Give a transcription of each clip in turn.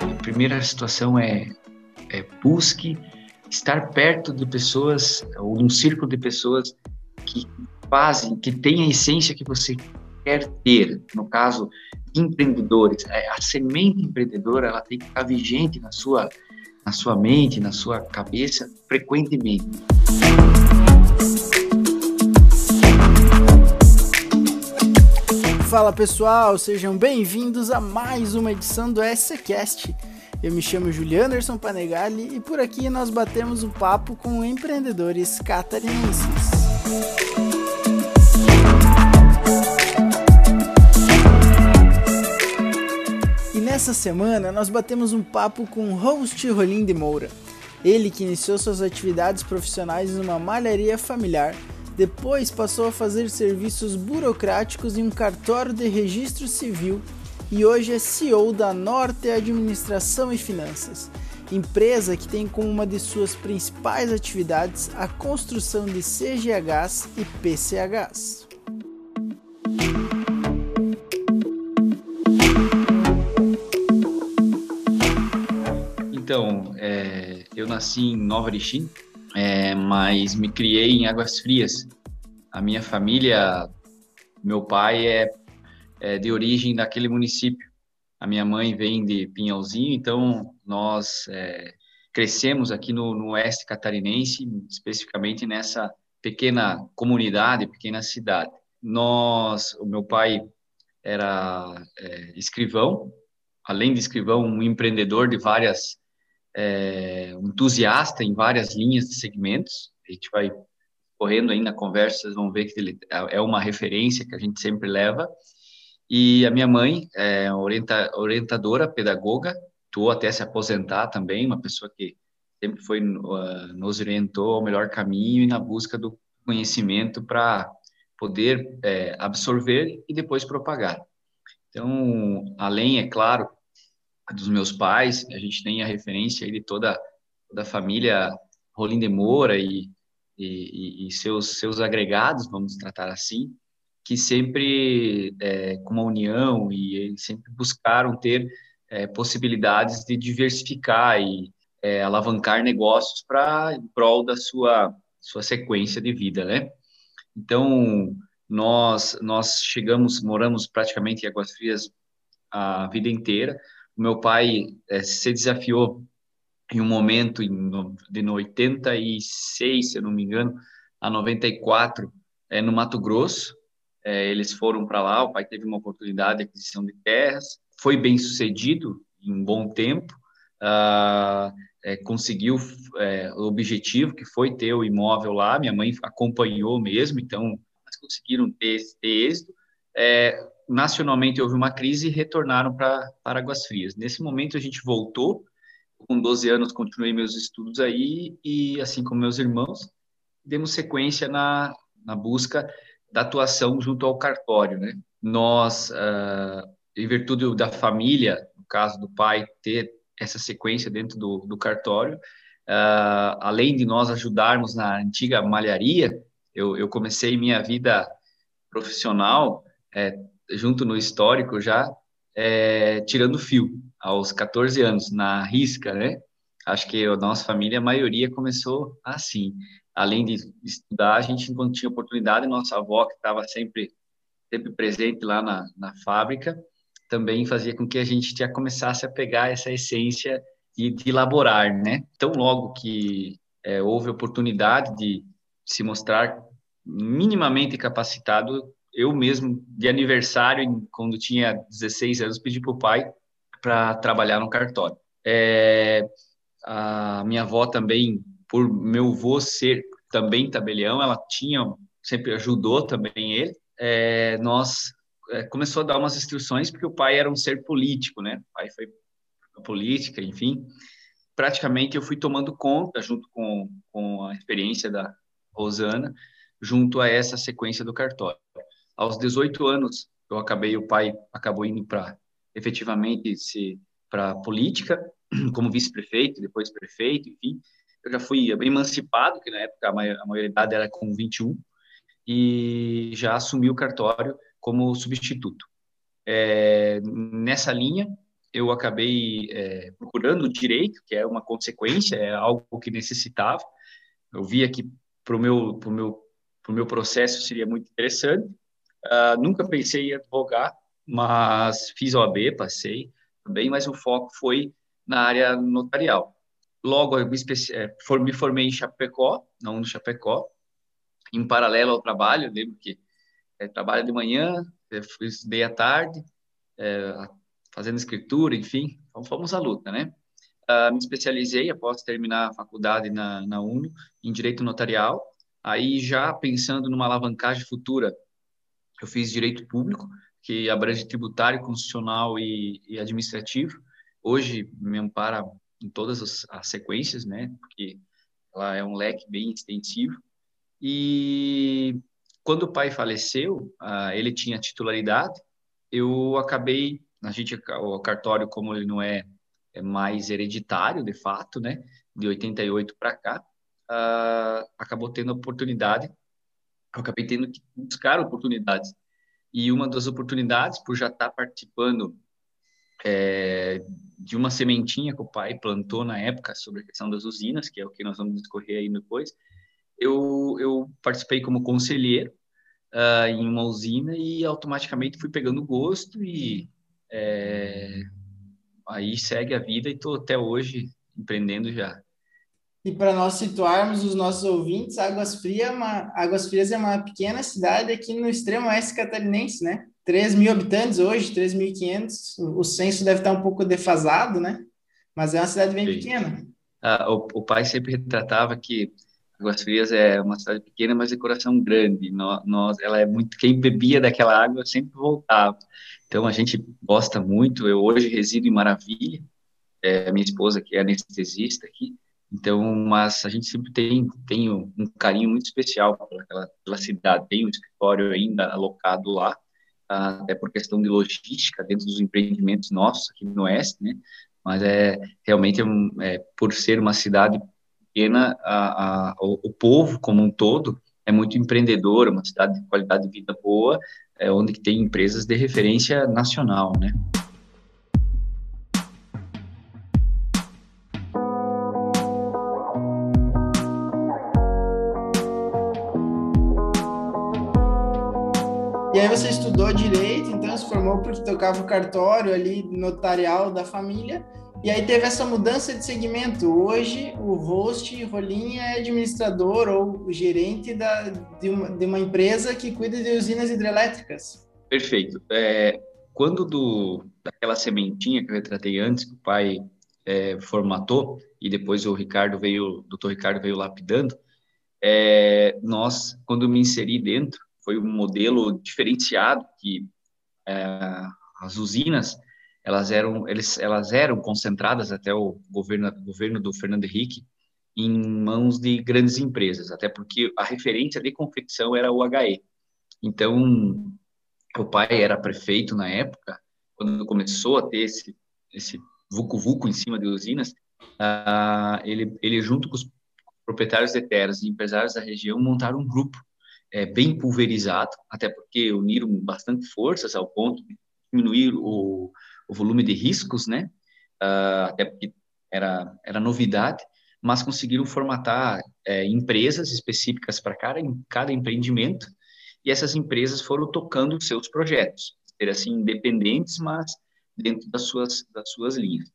A primeira situação é, é busque estar perto de pessoas ou num círculo de pessoas que fazem, que têm a essência que você quer ter. No caso, empreendedores, é, a semente empreendedora ela tem que estar vigente na sua, na sua mente, na sua cabeça frequentemente. Fala pessoal, sejam bem-vindos a mais uma edição do SCCast. Eu me chamo Julianerson Panegali e por aqui nós batemos um papo com empreendedores catarinenses. E nessa semana nós batemos um papo com o host Rolim de Moura. Ele que iniciou suas atividades profissionais numa malharia familiar depois passou a fazer serviços burocráticos em um cartório de registro civil e hoje é CEO da Norte Administração e Finanças, empresa que tem como uma de suas principais atividades a construção de CGHs e PCHs. Então, é, eu nasci em Nova Erechim, é, mas me criei em Águas Frias. A minha família, meu pai é, é de origem daquele município. A minha mãe vem de Pinhalzinho, então nós é, crescemos aqui no, no oeste catarinense, especificamente nessa pequena comunidade, pequena cidade. Nós, o meu pai era é, escrivão, além de escrivão, um empreendedor de várias é, entusiasta em várias linhas de segmentos. A gente vai correndo aí na conversa, vocês vão ver que ele é, é uma referência que a gente sempre leva. E a minha mãe é orienta, orientadora, pedagoga, atuou até se aposentar também, uma pessoa que sempre foi uh, nos orientou ao melhor caminho e na busca do conhecimento para poder é, absorver e depois propagar. Então, além, é claro, dos meus pais, a gente tem a referência aí de toda, toda a família Rolim de Moura e, e, e, seus, seus agregados, vamos tratar assim, que sempre, é, com uma união, e sempre buscaram ter é, possibilidades de diversificar e é, alavancar negócios para em prol da sua, sua sequência de vida, né? Então, nós, nós chegamos, moramos praticamente em Águas Frias a vida inteira, meu pai é, se desafiou em um momento no, de no 86, se eu não me engano, a 94, é, no Mato Grosso. É, eles foram para lá, o pai teve uma oportunidade de aquisição de terras, foi bem sucedido em um bom tempo, ah, é, conseguiu o objetivo que foi ter o imóvel lá, minha mãe acompanhou mesmo, então eles conseguiram ter, ter êxito. Nacionalmente houve uma crise e retornaram para Águas Frias. Nesse momento a gente voltou, com 12 anos continuei meus estudos aí e assim como meus irmãos, demos sequência na, na busca da atuação junto ao cartório, né? Nós, uh, em virtude da família, no caso do pai, ter essa sequência dentro do, do cartório, uh, além de nós ajudarmos na antiga malharia, eu, eu comecei minha vida profissional é, junto no histórico já, é, tirando fio, aos 14 anos, na risca, né? Acho que a nossa família, a maioria, começou assim. Além de estudar, a gente, quando tinha oportunidade, nossa avó, que estava sempre, sempre presente lá na, na fábrica, também fazia com que a gente já começasse a pegar essa essência de, de elaborar, né? Tão logo que é, houve oportunidade de se mostrar minimamente capacitado, eu mesmo, de aniversário, quando tinha 16 anos, pedi para o pai para trabalhar no cartório. É, a minha avó também, por meu avô ser também tabelião, ela tinha, sempre ajudou também ele. É, nós é, começou a dar umas instruções porque o pai era um ser político, né? O pai foi política, enfim. Praticamente eu fui tomando conta, junto com, com a experiência da Rosana, junto a essa sequência do cartório. Aos 18 anos, eu acabei, o pai acabou indo para efetivamente se para política, como vice-prefeito, depois prefeito, enfim. Eu já fui emancipado, que na época a maioridade era com 21, e já assumi o cartório como substituto. É, nessa linha, eu acabei é, procurando o direito, que é uma consequência, é algo que necessitava. Eu via que para o meu, pro meu, pro meu processo seria muito interessante. Uh, nunca pensei em advogar, mas fiz OAB, passei também, mas o foco foi na área notarial. Logo, eu me, é, me formei em Chapecó, não no Chapecó, em paralelo ao trabalho, lembro que é, trabalho de manhã, estudei à tarde, é, fazendo escritura, enfim, então fomos à luta, né? Uh, me especializei após terminar a faculdade na, na UNO em Direito Notarial, aí já pensando numa alavancagem futura, eu fiz Direito Público, que abrange tributário, constitucional e, e administrativo. Hoje me ampara em todas as, as, sequências, né? Porque ela é um leque bem extensivo. E quando o pai faleceu, uh, ele tinha titularidade, eu acabei, a gente, o cartório, como ele não é, é mais hereditário, de fato, né, de 88 para cá, uh, acabou tendo oportunidade, eu acabei tendo que buscar oportunidades. E uma das oportunidades, por já estar participando é, de uma sementinha que o pai plantou na época sobre a questão das usinas, que é o que nós vamos discorrer aí depois, eu, eu participei como conselheiro uh, em uma usina e automaticamente fui pegando gosto e é, aí segue a vida e estou até hoje empreendendo já. E para nós situarmos os nossos ouvintes, Águas Frias, é uma, Águas Frias é uma pequena cidade aqui no extremo oeste catarinense, né? 3 mil habitantes hoje, 3.500. O censo deve estar um pouco defasado, né? Mas é uma cidade bem Sim. pequena. Ah, o, o, pai sempre retratava que Águas Frias é uma cidade pequena, mas de coração grande. Nós, nós, ela é muito quem bebia daquela água sempre voltava. Então a gente gosta muito. Eu hoje resido em Maravilha. É, minha esposa que é anestesista aqui. Então, mas a gente sempre tem tem um carinho muito especial pela, pela cidade. Tem um escritório ainda alocado lá, até por questão de logística dentro dos empreendimentos nossos aqui no Oeste, né? Mas é realmente é, por ser uma cidade pequena, a, a, o, o, povo como um todo é muito empreendedor, uma cidade de qualidade de vida boa, é onde tem empresas de referência nacional, né? E aí você estudou direito, então se formou porque tocava o cartório ali notarial da família e aí teve essa mudança de segmento. Hoje, o host Rolinha é administrador ou gerente da, de, uma, de uma empresa que cuida de usinas hidrelétricas. Perfeito. É, quando do, daquela sementinha que eu retratei antes, que o pai é, formatou, e depois o Ricardo veio, o doutor Ricardo veio lapidando, é, nós, quando me inseri dentro, foi um modelo diferenciado que é, as usinas elas eram, eles, elas eram concentradas até o governo, governo do Fernando Henrique em mãos de grandes empresas, até porque a referência de confecção era o HE. Então, o pai era prefeito na época, quando começou a ter esse, esse vucu-vucu em cima de usinas, uh, ele, ele junto com os proprietários de terras e empresários da região montaram um grupo é, bem pulverizado, até porque uniram bastante forças ao ponto de diminuir o, o volume de riscos, né? Uh, até porque era, era novidade, mas conseguiram formatar é, empresas específicas para cada, cada empreendimento e essas empresas foram tocando seus projetos, ser assim, independentes, mas dentro das suas, das suas linhas.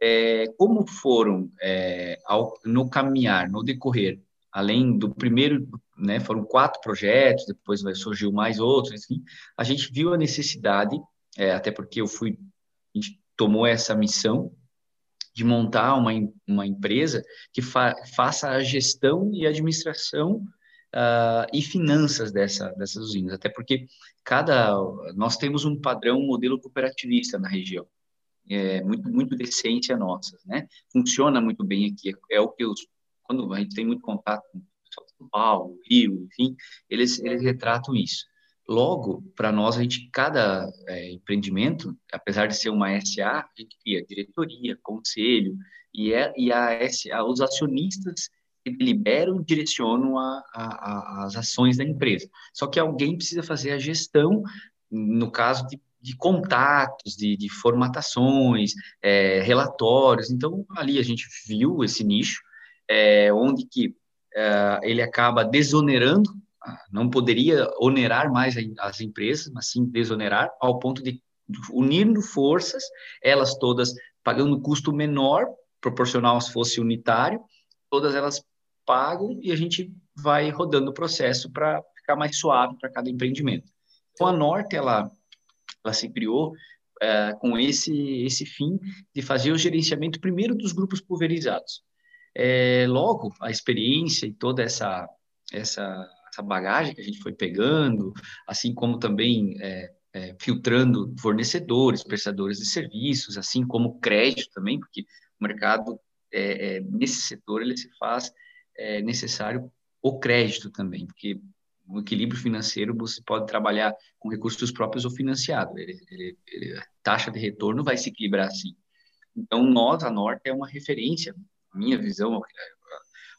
É, como foram é, ao, no caminhar, no decorrer, além do primeiro, né, foram quatro projetos, depois surgiu mais outros, enfim, a gente viu a necessidade, é, até porque eu fui a gente tomou essa missão de montar uma, uma empresa que fa faça a gestão e administração uh, e finanças dessa, dessas usinas, até porque cada nós temos um padrão, um modelo cooperativista na região, é muito muito de essência nossa, né? Funciona muito bem aqui, é o que os quando a gente tem muito contato com Paulo, Rio, enfim, eles eles retratam isso. Logo, para nós, a gente, cada é, empreendimento, apesar de ser uma SA, a gente cria diretoria, conselho, e, é, e a SA, os acionistas que deliberam e direcionam a, a, a, as ações da empresa. Só que alguém precisa fazer a gestão no caso de, de contatos, de, de formatações, é, relatórios. Então, ali a gente viu esse nicho, é, onde que ele acaba desonerando, não poderia onerar mais as empresas, mas sim desonerar, ao ponto de unindo forças, elas todas pagando custo menor, proporcional se fosse unitário, todas elas pagam e a gente vai rodando o processo para ficar mais suave para cada empreendimento. Então, a Norte, ela, ela se criou é, com esse, esse fim de fazer o gerenciamento primeiro dos grupos pulverizados. É, logo, a experiência e toda essa, essa, essa bagagem que a gente foi pegando, assim como também é, é, filtrando fornecedores, prestadores de serviços, assim como crédito também, porque o mercado é, é, nesse setor ele se faz é, necessário o crédito também, porque no equilíbrio financeiro você pode trabalhar com recursos próprios ou financiado, ele, ele, ele, a taxa de retorno vai se equilibrar assim. Então nós, a Norte, é uma referência, minha visão,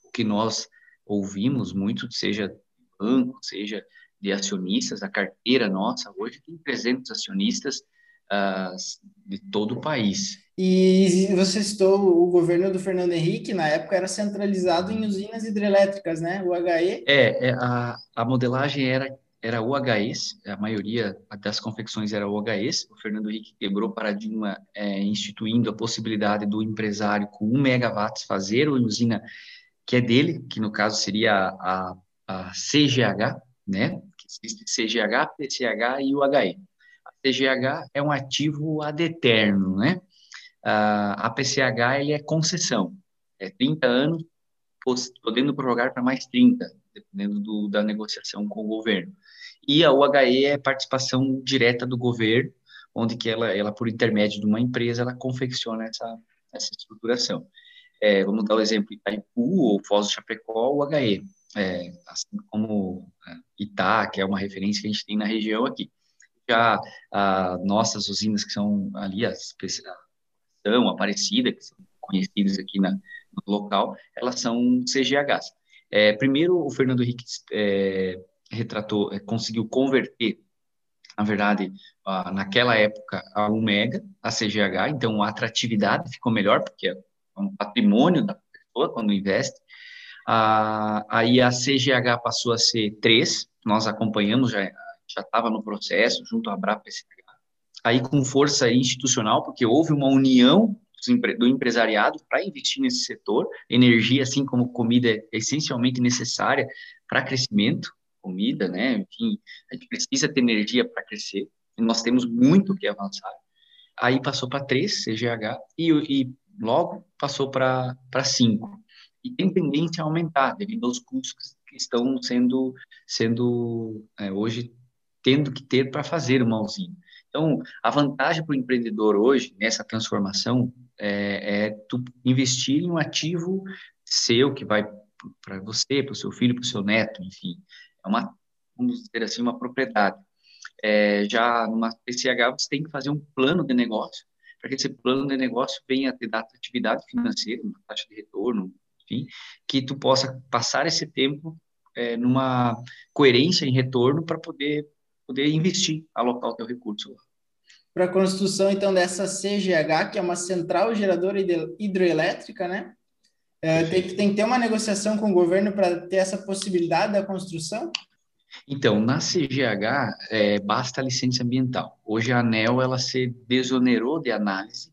o que nós ouvimos muito, seja banco, seja de acionistas, a carteira nossa hoje tem 300 acionistas uh, de todo o país. E você citou o governo do Fernando Henrique, na época era centralizado em usinas hidrelétricas, né? O HE? É, é a, a modelagem era era UHEs, a maioria das confecções era UHEs. O Fernando Henrique quebrou o paradigma é, instituindo a possibilidade do empresário com 1 megawatts fazer uma usina que é dele, que no caso seria a, a CGH, né? Existe CGH, PCH e UHE. A CGH é um ativo ad eterno, né? A PCH ele é concessão, é 30 anos, podendo prorrogar para mais 30, dependendo do, da negociação com o governo. E a UHE é participação direta do governo, onde que ela, ela por intermédio de uma empresa, ela confecciona essa, essa estruturação. É, vamos dar o exemplo Itaipu ou Foz do Chapecó, o HE é, assim como é, Itá, que é uma referência que a gente tem na região aqui. Já a, nossas usinas que são ali, as são Aparecida, que são conhecidas aqui na, no local, elas são CGHs. É, primeiro, o Fernando Henrique é, retratou, é, conseguiu converter, na verdade, a, naquela época, a 1 mega, a CGH, então a atratividade ficou melhor, porque é um patrimônio da pessoa quando investe, ah, aí a CGH passou a ser três, nós acompanhamos, já estava no processo, junto à Brapa SH. Aí com força institucional, porque houve uma união do empresariado para investir nesse setor. Energia, assim como comida, é essencialmente necessária para crescimento. Comida, né? Enfim, a gente precisa ter energia para crescer. Nós temos muito que avançar. Aí passou para três, CGH, e, e logo passou para cinco e tem tendência a aumentar devido aos custos que estão sendo, sendo é, hoje tendo que ter para fazer uma usina. Então, a vantagem para o empreendedor hoje, nessa transformação, é, é tu investir em um ativo seu que vai para você, para o seu filho, para o seu neto, enfim. É uma, vamos dizer assim, uma propriedade. É, já numa PCH, você tem que fazer um plano de negócio, para que esse plano de negócio venha a ter atividade financeira, uma taxa de retorno, enfim, que tu possa passar esse tempo é, numa coerência em retorno para poder, poder investir, alocar o teu recurso lá. Para a construção, então, dessa CGH, que é uma central geradora hidroelétrica, né? É, tem, que, tem que ter uma negociação com o governo para ter essa possibilidade da construção? Então, na CGH, é, basta a licença ambiental. Hoje, a ANEL, ela se desonerou de análise,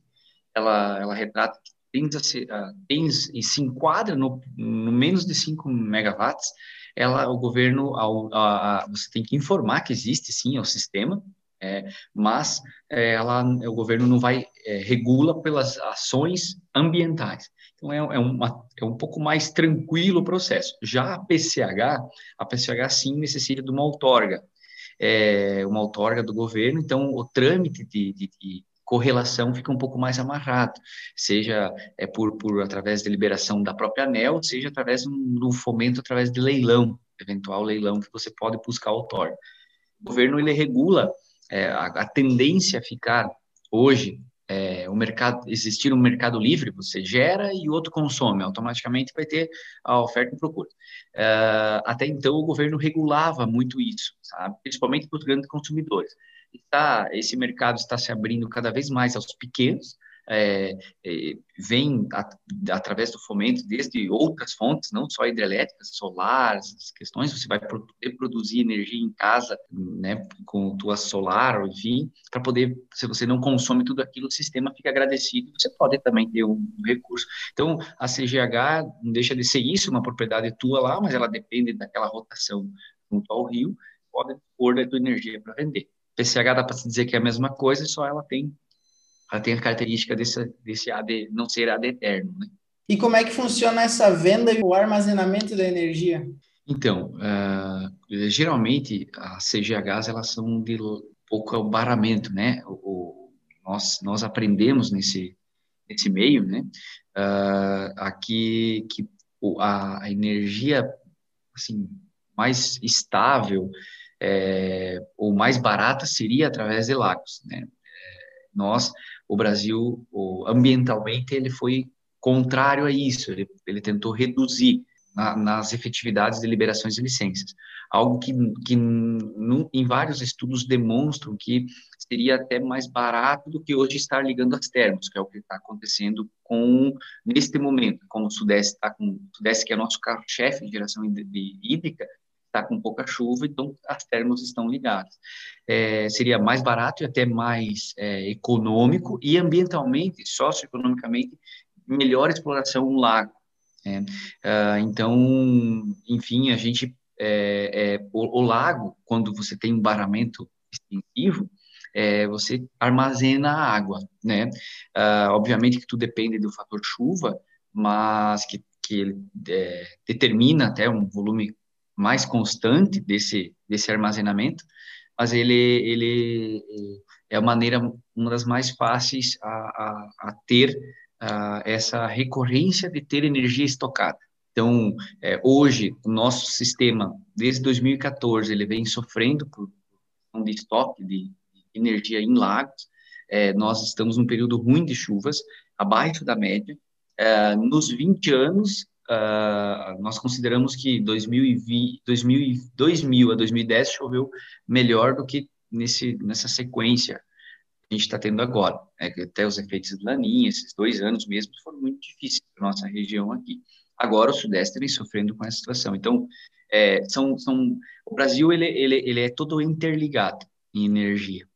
ela, ela retrata que tens, a, tens e se enquadra no, no menos de 5 megawatts, ela, o governo, a, a, você tem que informar que existe sim o sistema, é, mas é, ela, o governo não vai é, regula pelas ações ambientais. Então é, é, uma, é um pouco mais tranquilo o processo. Já a PCH, a PCH sim necessita de uma outorga, é, uma outorga do governo. Então o trâmite de, de, de correlação fica um pouco mais amarrado, seja é por, por através de liberação da própria ANEL, seja através do fomento através de leilão, eventual leilão que você pode buscar o outorga. O governo ele regula é, a, a, tendência a ficar hoje é, o mercado existir um mercado livre, você gera e outro consome, automaticamente vai ter a oferta e procura. É, até então o governo regulava muito isso, sabe? principalmente para os grandes consumidores. está, esse mercado está se abrindo cada vez mais aos pequenos, é, é, vem a, através do fomento desde outras fontes, não só hidrelétricas, solares, questões, você vai poder produzir energia em casa, né, com tua solar, enfim, para poder, se você não consome tudo aquilo, o sistema fica agradecido, você pode também ter um, recurso. Então, a CGH não deixa de ser isso, uma propriedade tua lá, mas ela depende daquela rotação junto ao rio, pode pôr a tua energia para vender. PCH dá para se dizer que é a mesma coisa, só ela tem ela tem a característica desse, desse AD não ser AD eterno, né? E como é que funciona essa venda e o armazenamento da energia? Então, uh, geralmente as CGHs elas são de pouco baramento, né? O, o, nós nós aprendemos nesse nesse meio, né? Uh, aqui que a, a energia assim mais estável é, ou mais barata seria através de lagos, né? nós, o Brasil, o, ambientalmente, ele foi contrário a isso, ele, ele tentou reduzir na, nas efetividades de liberações de licenças, algo que, que em vários estudos demonstram que seria até mais barato do que hoje estar ligando as termos, que é o que está acontecendo com neste momento, como o Sudeste está com o Sudeste que é nosso carro-chefe de geração hídrica, está com pouca chuva, então as termos estão ligadas. É, seria mais barato e até mais é, econômico e ambientalmente, socioeconomicamente, melhor exploração um lago. É, uh, então, enfim, a gente é, é, o, o, lago, quando você tem um baramento extensivo, é, você armazena a água, né? Uh, obviamente que tudo depende do fator chuva, mas que, que ele determina até um volume mais constante desse, desse armazenamento, mas ele, ele é a maneira, uma das mais fáceis a, a, a ter a, essa recorrência de ter energia estocada. Então, é, hoje, o nosso sistema, desde 2014, ele vem sofrendo por um estoque de energia em lagos. É, nós estamos num período ruim de chuvas, abaixo da média. É, nos 20 anos, uh, nós consideramos que 2020, 2000, 2000 a 2010 choveu melhor do que nesse, nessa sequência que a gente está tendo agora. É, até os efeitos de laninha, esses dois anos mesmo, foram muito difíceis para nossa região aqui. Agora o Sudeste vem sofrendo com essa situação. Então, é, são, são, o Brasil ele, ele, ele é todo interligado em energia.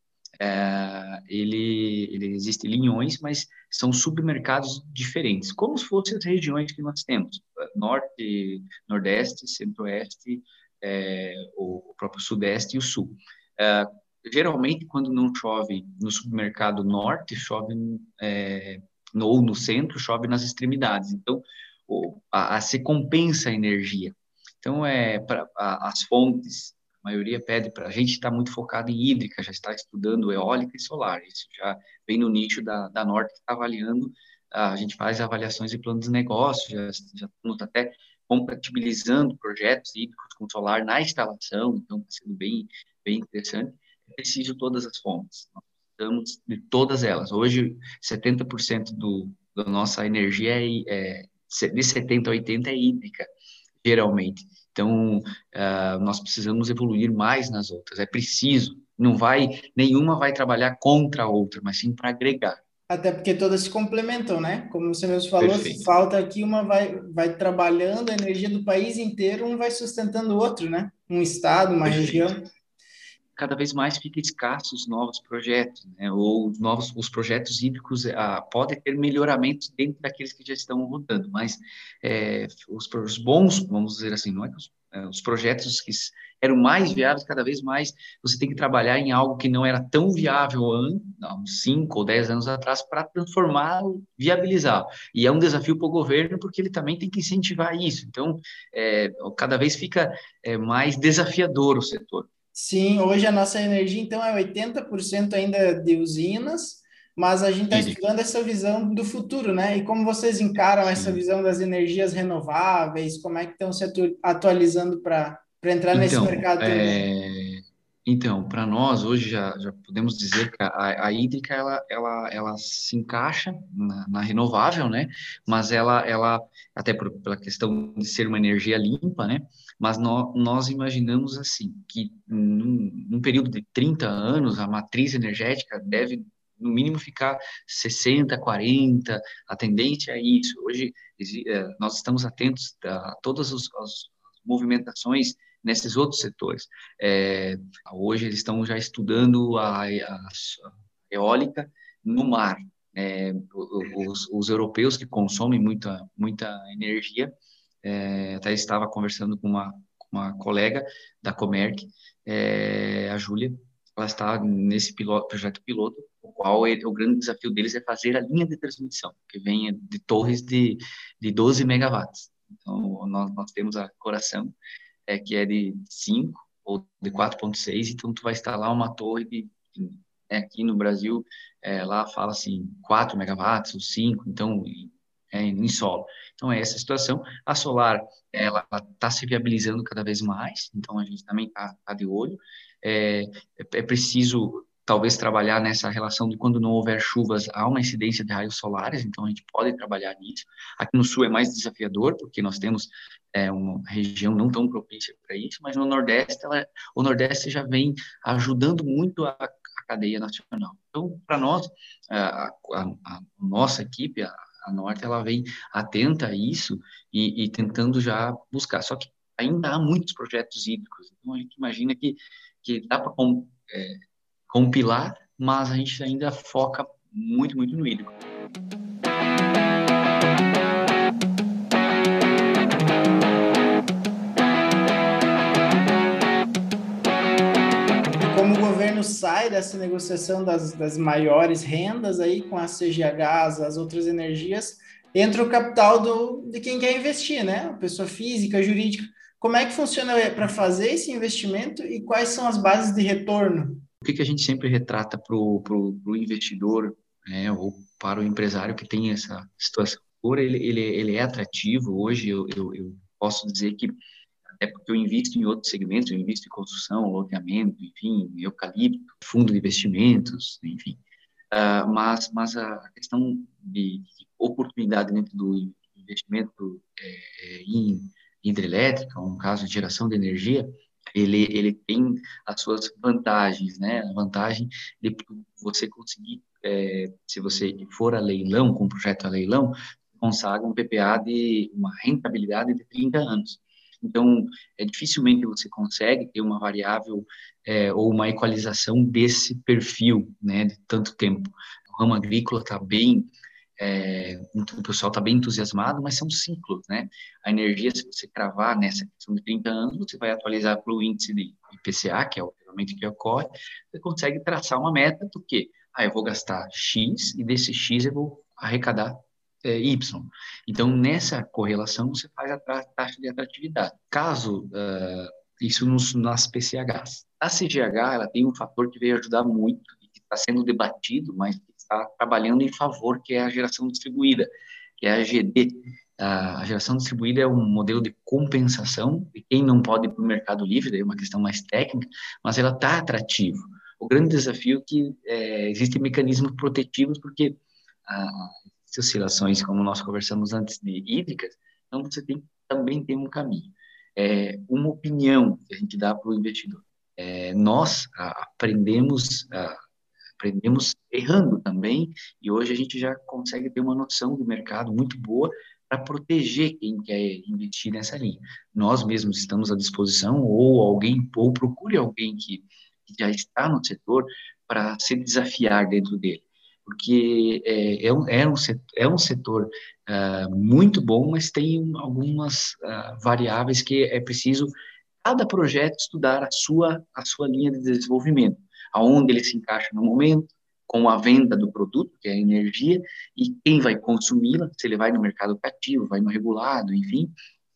É, ele, ele existe linhões, mas são submercados diferentes, como se fossem as regiões que nós temos, norte, nordeste, centro-oeste, é, o próprio sudeste e o sul. É, geralmente, quando não chove no submercado norte, chove é, no, ou no centro, chove nas extremidades. Então, o, a, a, se compensa a energia. Então, é, pra, a, as fontes maioria pede para a gente está muito focado em hídrica, já está estudando eólica e solar. Isso já vem no nicho da, da Norte que está avaliando. A gente faz avaliações e planos de negócio, já, já estamos até compatibilizando projetos hídricos com solar na instalação, então está sendo bem, bem interessante. É preciso todas as fontes, nós precisamos de todas elas. Hoje, 70% do, da nossa energia é, é de 70% a 80% é hídrica, geralmente. Então, uh, nós precisamos evoluir mais nas outras. É preciso. Não vai, nenhuma vai trabalhar contra a outra, mas sim para agregar. Até porque todas se complementam, né? Como você mesmo falou, Perfeito. falta aqui uma vai, vai trabalhando a energia do país inteiro, um vai sustentando o outro, né? Um estado, uma Perfeito. região cada vez mais fica escassos novos projetos, né? ou novos os projetos hídricos ah, podem ter melhoramentos dentro daqueles que já estão rodando, mas é, os, os, bons, vamos dizer assim, não é os, é, os projetos que eram mais viáveis, cada vez mais você tem que trabalhar em algo que não era tão viável há uns 5 ou 10 anos atrás para transformar, viabilizar. E é um desafio para o governo porque ele também tem que incentivar isso. Então, é, cada vez fica mais desafiador o setor. Sim, hoje a nossa energia, então, é 80% ainda de usinas, mas a gente está estudando essa visão do futuro, né? E como vocês encaram essa visão das energias renováveis? Como é que estão se atualizando para entrar então, nesse mercado? É... Então, para nós, hoje já, já, podemos dizer que a, a hídrica, ela, ela, ela se encaixa na, na, renovável, né? Mas ela, ela até por, pela questão de ser uma energia limpa, né? Mas no, nós imaginamos assim, que num, num período de 30 anos, a matriz energética deve no mínimo ficar 60, 40, a tendência é isso. Hoje eh, nós estamos atentos a todas as movimentações nesses outros setores. É, hoje eles estão já estudando a, a, eólica no mar. É, os, os, europeus que consomem muita, muita energia, é, até estava conversando com uma, uma colega da Comerc, é, a Júlia, ela está nesse piloto, projeto piloto, o qual ele, o grande desafio deles é fazer a linha de transmissão, que venha de torres de, de 12 megawatts. Então, nós, nós temos a Coração, é, que é de 5 ou de 4.6, então tu vai instalar uma torre de, é, aqui no Brasil, é, lá fala assim, 4 megawatts ou 5, então, é, em solo. Então, é essa situação. A solar, ela está se viabilizando cada vez mais, então a gente também está tá de olho. É, é preciso talvez trabalhar nessa relação de quando não houver chuvas, há uma incidência de raios solares, então a gente pode trabalhar nisso. Aqui no sul é mais desafiador, porque nós temos é, uma região não tão propícia para isso, mas no Nordeste, ela, o Nordeste já vem ajudando muito a, cadeia nacional. Então, para nós, a, a, a, nossa equipe, a, a Norte, ela vem atenta a isso e, e tentando já buscar. Só que ainda há muitos projetos hídricos, então a gente imagina que, que dá para é, compilar, mas a gente ainda foca muito, muito no hídrico. Sai dessa negociação das, das maiores rendas aí com as CGHs, as outras energias, entra o capital do, de quem quer investir, né? Pessoa física, jurídica. Como é que funciona para fazer esse investimento e quais são as bases de retorno? que, que a gente sempre retrata para o investidor né, ou para o empresário que tem essa situação? Ele, ele, ele é atrativo. Hoje eu, eu, eu posso dizer que até porque eu invisto em outros segmentos, eu invisto em construção, loteamento, enfim, eucalipto, fundo de investimentos, enfim. Uh, mas, mas a questão de, de, oportunidade dentro do investimento é, em hidrelétrica, um caso de geração de energia, ele, ele tem as suas vantagens, né? A vantagem de você conseguir, é, se você for a leilão, com um projeto a leilão, consagra um PPA de uma rentabilidade de 30 anos. Então, é, dificilmente você consegue ter uma variável é, ou uma equalização desse perfil, né, de tanto tempo. O ramo agrícola está bem é, o pessoal está bem entusiasmado, mas são ciclos, né? A energia, se você cravar nessa questão de 30 anos, você vai atualizar para o índice de IPCA, que é o geralmente que ocorre, você consegue traçar uma meta do que, ah, eu vou gastar X e desse X eu vou arrecadar é, Y. Então, nessa correlação, você faz a taxa de atratividade. Caso uh, isso nos, nas PCHs. A CGH, ela tem um fator que veio ajudar muito e que está sendo debatido, mas está trabalhando em favor, que é a geração distribuída, que é a GD. A geração distribuída é um modelo de compensação de quem não pode ir para o mercado livre, é uma questão mais técnica, mas ela está atrativo. O grande desafio é que é, existem mecanismos protetivos, porque ah, oscilações, como nós conversamos antes, de hídricas, então você tem, também tem um caminho. É, uma opinião que a gente dá para o investidor. É, nós aprendemos aprendemos errando também, e hoje a gente já consegue ter uma noção do mercado muito boa para proteger quem quer investir nessa linha. Nós mesmos estamos à disposição, ou alguém, ou procure alguém que, que já está no setor para se desafiar dentro dele. Porque é, é, um, é, um, setor, é um setor uh, muito bom, mas tem algumas uh, variáveis que é preciso cada projeto estudar a sua, a sua linha de desenvolvimento aonde ele se encaixa no momento, com a venda do produto, que é a energia, e quem vai consumi-la, se ele vai no mercado cativo, vai no regulado, enfim,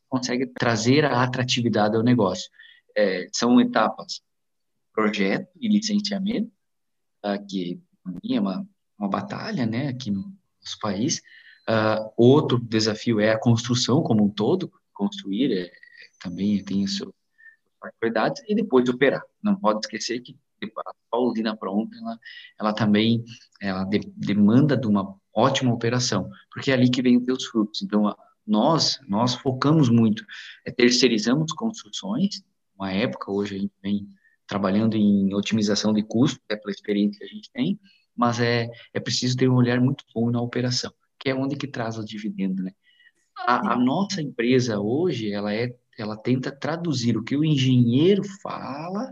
consegue trazer a atratividade ao negócio. É, são etapas projeto e licenciamento, tá, que é uma, uma batalha né, aqui no nosso país. Uh, outro desafio é a construção como um todo, construir é, também tem o seu particularidades e depois operar. Não pode esquecer que a usina pronta, ela, ela também ela de, demanda de uma ótima operação, porque é ali que vem os seus frutos. Então, nós, nós focamos muito, é, terceirizamos construções, uma época, hoje a gente vem trabalhando em otimização de custo, é pela experiência que a gente tem, mas é, é preciso ter um olhar muito bom na operação, que é onde que traz o dividendo, né? A, a nossa empresa hoje, ela é, ela tenta traduzir o que o engenheiro fala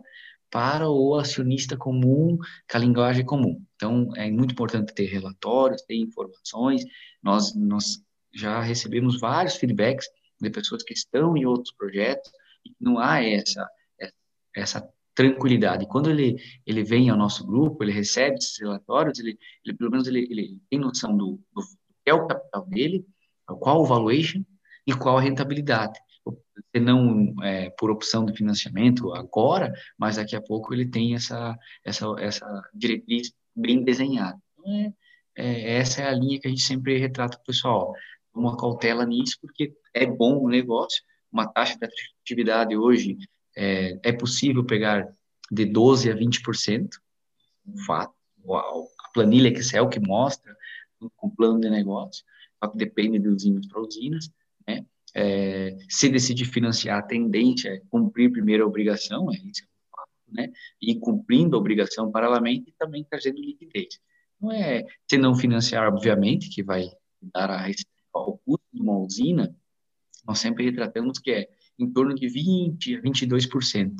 para o acionista comum, com a linguagem comum. Então, é muito importante ter relatórios, ter informações. Nós, nós já recebemos vários feedbacks de pessoas que estão em outros projetos e não há essa, essa tranquilidade. Quando ele, ele vem ao nosso grupo, ele recebe esses relatórios, ele, ele pelo menos ele, ele tem noção do, do que é o capital dele, qual o valuation e qual a rentabilidade. Se não é, por opção de financiamento agora, mas daqui a pouco ele tem essa, essa, essa diretriz bem desenhada. Então, é, é, essa é a linha que a gente sempre retrata o pessoal uma cautela nisso, porque é bom o negócio, uma taxa de atratividade hoje é, é possível pegar de 12% a 20%, um fato, a planilha Excel que mostra com plano de negócio, só que depende de usinas para usinas, né? É, se decidir financiar, a tendência é cumprir primeiro a obrigação, é isso, né? E cumprindo a obrigação paralelamente e também trazendo liquidez. Não é se não financiar, obviamente, que vai dar a o custo de uma usina, nós sempre retratamos que é em torno de 20% a 22%,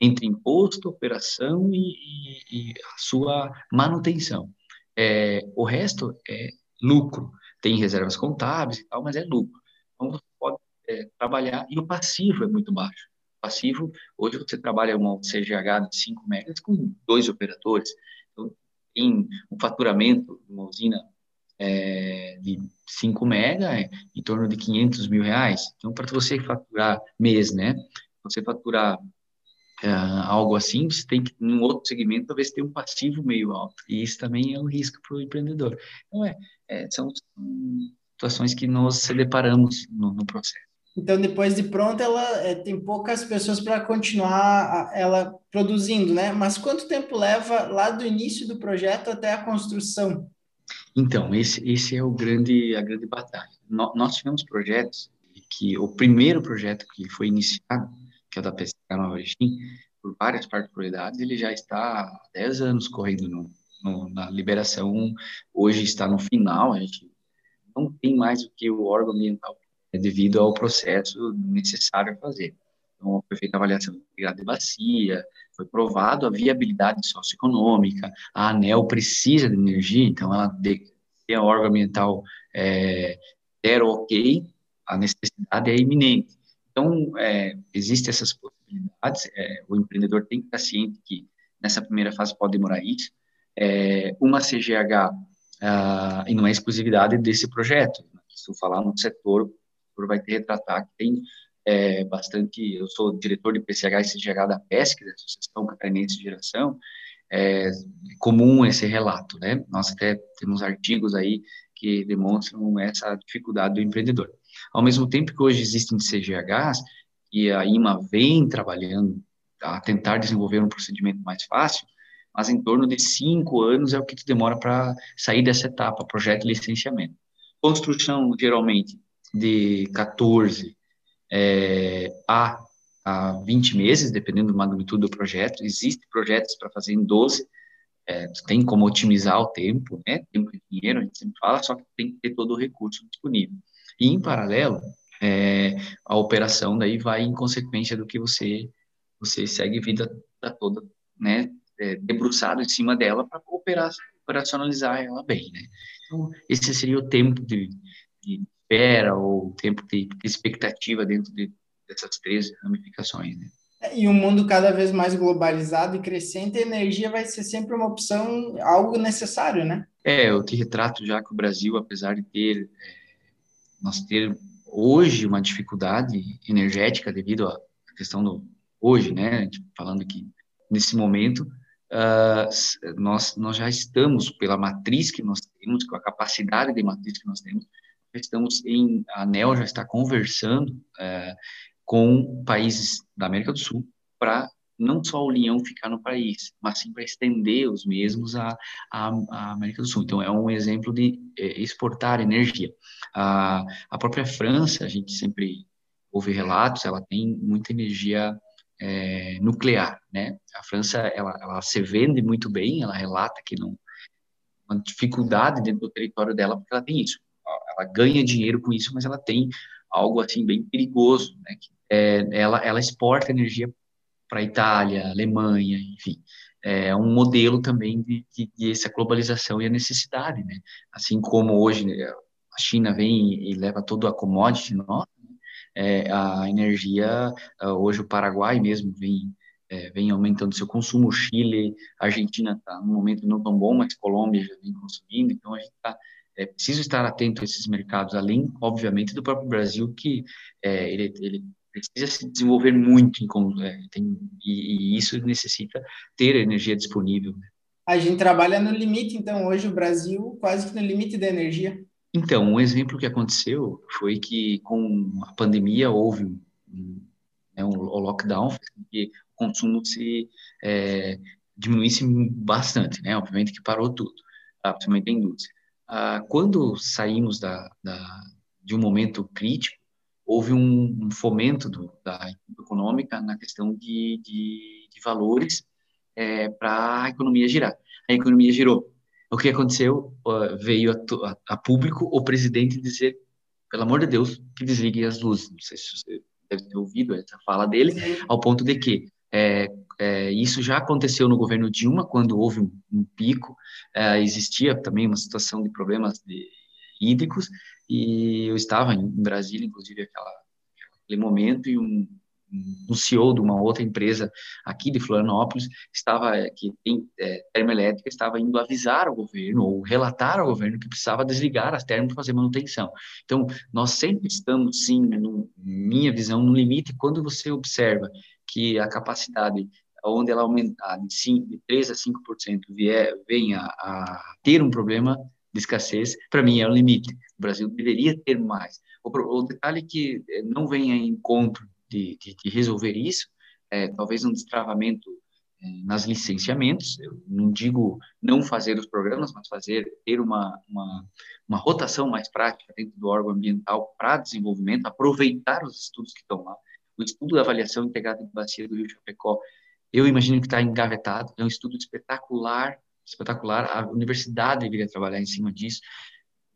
entre imposto, operação e, e, e a sua manutenção. É, o resto é lucro. Tem reservas contábeis e tal, mas é lucro. Então, você pode é, trabalhar, e o passivo é muito baixo. O passivo, hoje você trabalha uma CGH de 5 megas com dois operadores. Então, tem um faturamento de uma usina é, de 5 mega, é, em torno de 500 mil reais. Então, para você faturar mês, né? Você faturar é, algo assim, você tem que, em outro segmento, talvez ter um passivo meio alto. E isso também é um risco para o empreendedor. Então, é, é, são situações que nós se deparamos no, no processo. Então, depois de pronta, ela é, tem poucas pessoas para continuar a, ela produzindo, né? Mas quanto tempo leva lá do início do projeto até a construção? Então, esse, esse é o grande, a grande batalha. No, nós tivemos projetos que o primeiro projeto que foi iniciado, que é o da PSK Nova Erechim, por várias particularidades, ele já está há 10 anos correndo no, no, na liberação, hoje está no final, a gente não tem mais o que o órgão ambiental é devido ao processo necessário a fazer. Então, foi feita avaliação de grado de bacia, foi provado a viabilidade socioeconômica, a ANEL precisa de energia, então ela se a órgão ambiental é, der ok, a necessidade é iminente. Então, é, existem essas possibilidades, é, o empreendedor tem que estar ciente que nessa primeira fase pode demorar isso. É, uma CGH, ah, e não é exclusividade desse projeto, se eu falar no setor, o setor vai ter que retratar que tem é, bastante, eu sou diretor de PCH e CGH da PESC, da Associação Catarinense de Geração, é comum esse relato, né? Nós até temos artigos aí que demonstram essa dificuldade do empreendedor. Ao mesmo tempo que hoje existem CGHs, e a IMA vem trabalhando a tentar desenvolver um procedimento mais fácil, mas em torno de cinco anos é o que demora para sair dessa etapa, projeto de licenciamento. Construção, geralmente, de 14 é, a, a 20 meses, dependendo da magnitude do projeto. Existem projetos para fazer em 12, é, tem como otimizar o tempo, né? Tempo e dinheiro, a gente sempre fala, só que tem que ter todo o recurso disponível. E, em paralelo, é, a operação daí vai em consequência do que você você segue vida toda, né? É, debruçado em cima dela para operar, operacionalizar ela bem, né? Então, esse seria o tempo de, de espera ou tempo de, de expectativa dentro de, dessas três ramificações. Né? É, e um mundo cada vez mais globalizado e crescente, a energia vai ser sempre uma opção, algo necessário, né? É, eu te retrato já que o Brasil, apesar de ter, é, nós ter hoje uma dificuldade energética devido à questão do, hoje, né, falando que nesse momento, uh, nós, nós já estamos, pela matriz que nós temos, com a capacidade de matriz que nós temos, estamos em, a ANEL já está conversando é, com países da América do Sul, para não só o linhão ficar no país, mas sim para estender os mesmos à, América do Sul. Então, é um exemplo de é, exportar energia. A, a própria França, a gente sempre ouve relatos, ela tem muita energia é, nuclear, né? A França, ela, ela se vende muito bem, ela relata que não uma dificuldade dentro do território dela porque ela tem isso. Ela ganha dinheiro com isso, mas ela tem algo assim bem perigoso, né? É, ela, ela exporta energia para Itália, Alemanha, enfim. É um modelo também de, de, de, essa globalização e a necessidade, né? Assim como hoje né, a China vem e leva todo a commodity nossa, né? é, a energia, hoje o Paraguai mesmo vem, é, vem aumentando seu consumo, o Chile, a Argentina está num momento não tão bom, mas Colômbia já vem consumindo, então a gente está é preciso estar atento a esses mercados, além, obviamente, do próprio Brasil, que é, ele, ele precisa se desenvolver muito em, é, tem, e, e, isso necessita ter energia disponível. Né? A gente trabalha no limite, então hoje o Brasil quase que no limite da energia. Então, um exemplo que aconteceu foi que com a pandemia houve um, né, um lockdown, que o consumo se é, diminuísse bastante, né? Obviamente que parou tudo, tá? principalmente a indústria. Ah, quando saímos da, da, de um momento crítico, houve um, um fomento do, da econômica na questão de, de, de valores é, para a economia girar. A economia girou. O que aconteceu? Uh, veio a, a, a, público o presidente dizer, pelo amor de Deus, que desligue as luzes. Não sei se você deve ter ouvido essa fala dele, ao ponto de que é, é, isso já aconteceu no governo Dilma, quando houve um, um pico, é, existia também uma situação de problemas de, hídricos, e eu estava em Brasília, inclusive, aquela, aquele momento, e um, um CEO de uma outra empresa aqui de Florianópolis estava é, que tem é, termoelétrica estava indo avisar ao governo ou relatar ao governo que precisava desligar as termas para fazer manutenção. Então nós sempre estamos sim, no, minha visão, no limite quando você observa que a capacidade onde ela aumentar de, 5, de 3 a 5% vier, venha a ter um problema de escassez, para mim é o limite. O Brasil deveria ter mais. O, o detalhe que eh, não vem em encontro de, de, de resolver isso é talvez um destravamento é, nas licenciamentos. Eu não digo não fazer os programas, mas fazer ter uma, uma, uma rotação mais prática dentro do órgão ambiental para desenvolvimento, aproveitar os estudos que estão lá. O estudo da avaliação integrada de bacia do Rio Chapecó, eu imagino que está engavetado, é um estudo espetacular espetacular. A universidade deveria trabalhar em cima disso.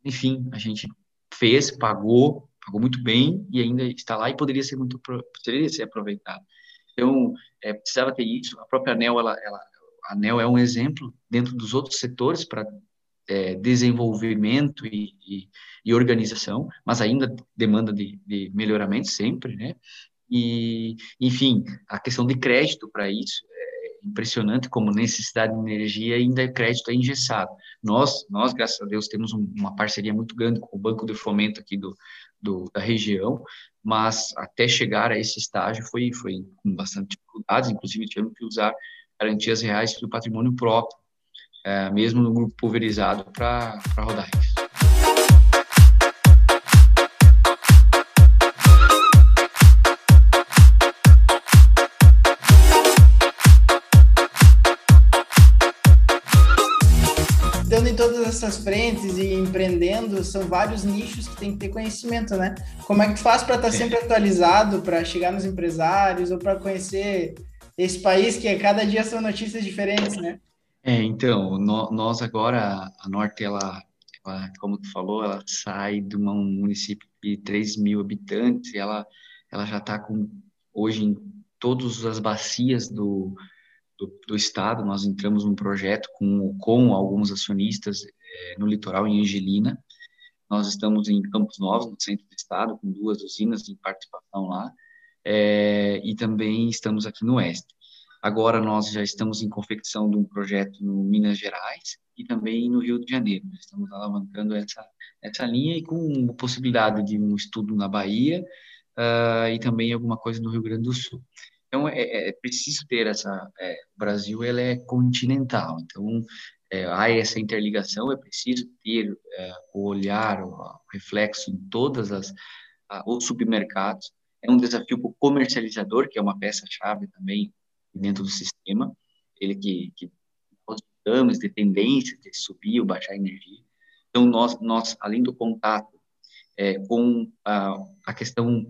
Enfim, a gente fez, pagou, pagou muito bem e ainda está lá e poderia ser muito poderia ser aproveitado. Então, é, precisava ter isso. A própria ANEL, ela, ela, a ANEL é um exemplo dentro dos outros setores para é, desenvolvimento e, e, e, organização, mas ainda demanda de, de melhoramento sempre, né? E, enfim, a questão de crédito para isso impressionante como necessidade de energia ainda é crédito é engessado. Nós, nós graças a Deus, temos um, uma parceria muito grande com o Banco de Fomento aqui do, do, da região, mas até chegar a esse estágio foi, foi com bastante dificuldades, inclusive tivemos que usar garantias reais do patrimônio próprio, é, mesmo no grupo pulverizado, para rodar isso. Essas frentes e empreendendo, são vários nichos que tem que ter conhecimento, né? Como é que tu faz para estar tá sempre atualizado, para chegar nos empresários ou para conhecer esse país que a cada dia são notícias diferentes, né? É, então, no, nós agora, a Norte, ela, ela, como tu falou, ela sai de um município de 3 mil habitantes, e ela, ela já está com, hoje, em todas as bacias do, do, do, Estado, nós entramos num projeto com, com alguns acionistas é, no litoral, em Angelina. Nós estamos em Campos Novos, no centro do estado, com duas usinas em participação lá, é, e também estamos aqui no oeste. Agora nós já estamos em confecção de um projeto no Minas Gerais e também no Rio de Janeiro. Estamos alavancando essa, essa linha e com possibilidade de um estudo na Bahia uh, e também alguma coisa no Rio Grande do Sul. Então é, é preciso ter essa. É, o Brasil ele é continental, então é, há essa interligação, é preciso ter é, o olhar, o, reflexo em todas as os submercados é um desafio para o comercializador, que é uma peça-chave também dentro do sistema, ele que, que damos de tendência de subir ou baixar a energia. Então, nós, nós além do contato é, com a, a questão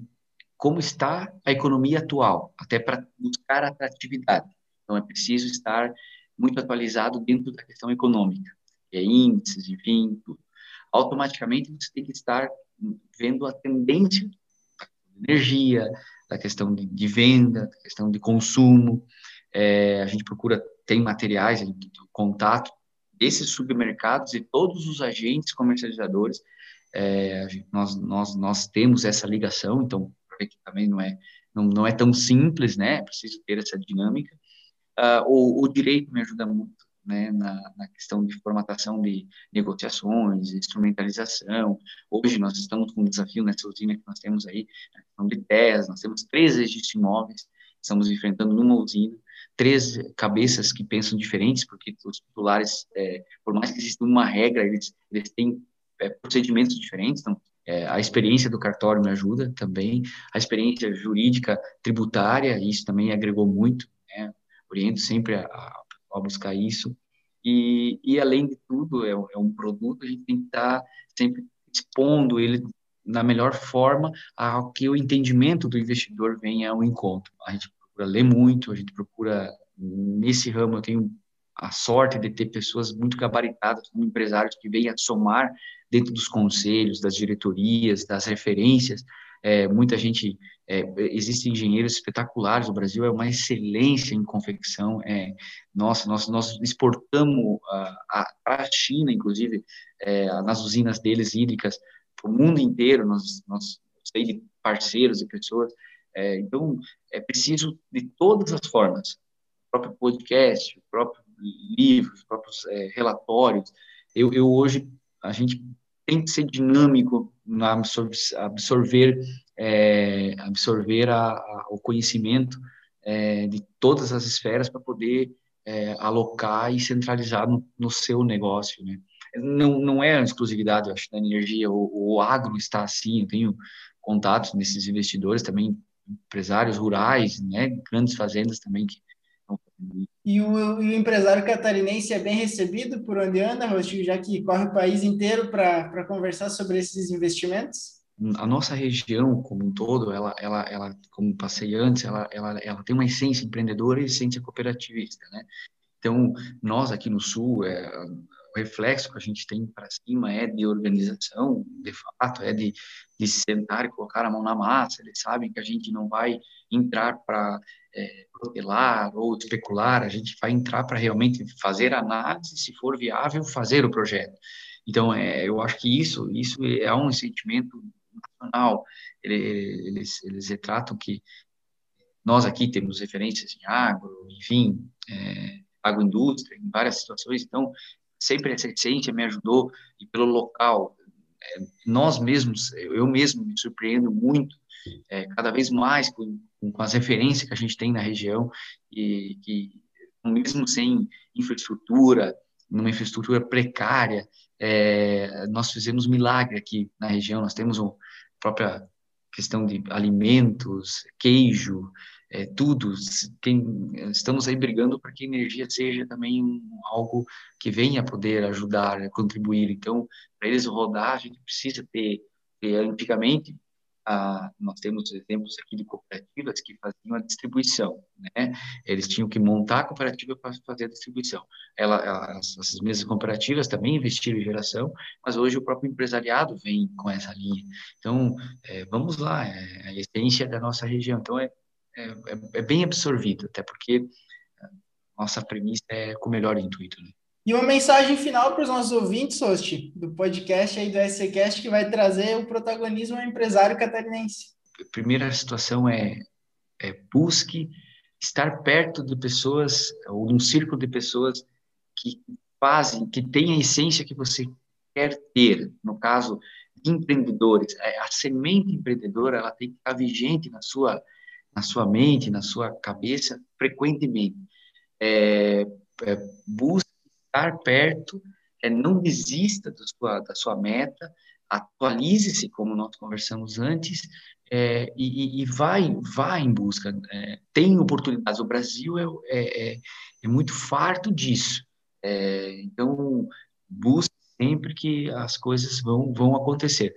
como está a economia atual, até para buscar atratividade. Então, é preciso estar muito atualizado dentro da questão econômica, é índices, enfim, tudo. Automaticamente, você tem que estar vendo a tendência da energia, da questão de, de venda, da questão de consumo. É, a gente procura, tem materiais, de contato desses supermercados e todos os agentes comercializadores. É, nós, nós, nós temos essa ligação, então, que também não é, não, não é tão simples, né? É preciso ter essa dinâmica. Uh, o, o, direito me ajuda muito, né, na, na, questão de formatação de negociações, instrumentalização. Hoje nós estamos com um desafio nessa usina que nós temos aí, a questão de terras, nós temos três registros imóveis, estamos enfrentando numa usina, três cabeças que pensam diferentes, porque os titulares, é, por mais que exista uma regra, eles, eles têm é, procedimentos diferentes, então é, a experiência do cartório me ajuda também, a experiência jurídica tributária, isso também agregou muito, né? Oriento sempre a, a buscar isso, e, e além de tudo, é, é, um produto, a gente tem que estar sempre expondo ele na melhor forma a que o entendimento do investidor venha ao encontro. A gente procura ler muito, a gente procura, nesse ramo, eu tenho a sorte de ter pessoas muito gabaritadas, como empresários que vêm a somar dentro dos conselhos, das diretorias, das referências. É, muita gente, é, existem engenheiros espetaculares, o Brasil é uma excelência em confecção. É, nossa, nós, nós exportamos para a China, inclusive, é, nas usinas deles hídricas, para o mundo inteiro, nós, nós sei de parceiros e pessoas. É, então, é preciso de todas as formas, o próprio podcast, o próprio livro, os próprios é, relatórios. Eu, eu hoje a gente tem que ser dinâmico na absorver é, absorver a, a, o conhecimento é, de todas as esferas para poder é, alocar e centralizar no, no, seu negócio, né? Não, não é a exclusividade, eu acho, da energia. O, o agro está assim. Eu tenho contatos nesses investidores também, empresários rurais, né? Grandes fazendas também que e o, e o, empresário catarinense é bem recebido por onde anda, Rostinho, já que corre o país inteiro para conversar sobre esses investimentos? A nossa região como um todo, ela, ela, ela como passei antes, ela, ela, ela tem uma essência empreendedora e essência cooperativista, né? Então, nós aqui no Sul, é, reflexo que a gente tem para cima é de organização, de fato, é de, de sentar e colocar a mão na massa. Eles sabem que a gente não vai entrar para é, protelar ou especular, a gente vai entrar para realmente fazer análise, se for viável, fazer o projeto. Então, é, eu acho que isso, isso é um sentimento nacional. Eles, eles retratam que nós aqui temos referências em agro, enfim, é, agroindústria, em várias situações, então, sempre essência me ajudou, e pelo local, é, nós mesmos, eu mesmo me surpreendo muito, é, cada vez mais com, com, as referências que a gente tem na região, e que mesmo sem infraestrutura, numa infraestrutura precária, é, nós fizemos milagre aqui na região, nós temos a própria questão de alimentos, queijo, é, tudo. Tem, estamos aí brigando para que a energia seja também algo que venha poder ajudar, contribuir. Então, para eles rodar, a gente precisa ter, ter antigamente, nós temos exemplos aqui de cooperativas que faziam a distribuição, né? Eles tinham que montar a cooperativa para fazer a distribuição. Ela, essas mesmas cooperativas também investiram em geração, mas hoje o próprio empresariado vem com essa linha. Então, é, vamos lá, é a essência da nossa região. Então, é, é, é bem absorvido, até porque nossa premissa é com o melhor intuito, né? E uma mensagem final para os nossos ouvintes, host, do podcast aí do SCCast, que vai trazer o protagonismo ao empresário catarinense. A primeira situação é, é busque estar perto de pessoas, ou num círculo de pessoas que fazem, que têm a essência que você quer ter. No caso, empreendedores. É, a semente empreendedora, ela tem que estar vigente na sua, na sua mente, na sua cabeça, frequentemente. É, é, busque estar perto, é, não desista sua, da sua meta, atualize-se, como nós conversamos antes, é, e, e, vai, vai em busca, é, tem oportunidades. O Brasil é, é, é, é muito farto disso. É, então, busque sempre que as coisas vão, vão acontecer.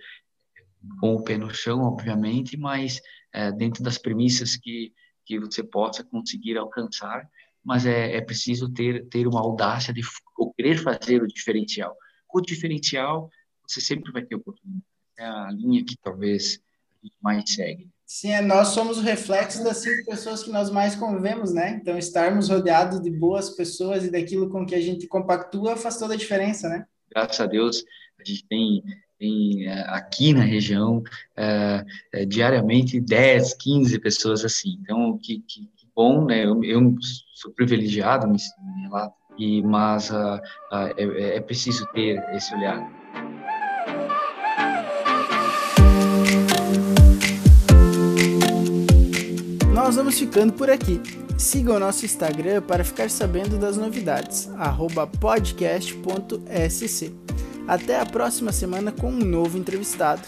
Com o pé no chão, obviamente, mas é, dentro das premissas que, que você possa conseguir alcançar, mas é, é preciso ter, ter uma audácia de ou querer fazer o diferencial. O diferencial, você sempre vai ter oportunidade. É a linha que talvez a gente mais segue. Sim, é, nós somos o reflexo das cinco pessoas que nós mais convivemos, né? Então, estarmos rodeados de boas pessoas e daquilo com que a gente compactua faz toda a diferença, né? Graças a Deus, a gente tem, tem é, aqui na região é, é, diariamente 10, 15 pessoas assim. Então, que, que, que bom, né? Eu, eu, sou privilegiado me, relato, e, mas uh, uh, é, é preciso ter esse olhar. nós vamos ficando por aqui. Siga o nosso Instagram para ficar sabendo das novidades, podcast.sc. Até a próxima semana com um novo entrevistado.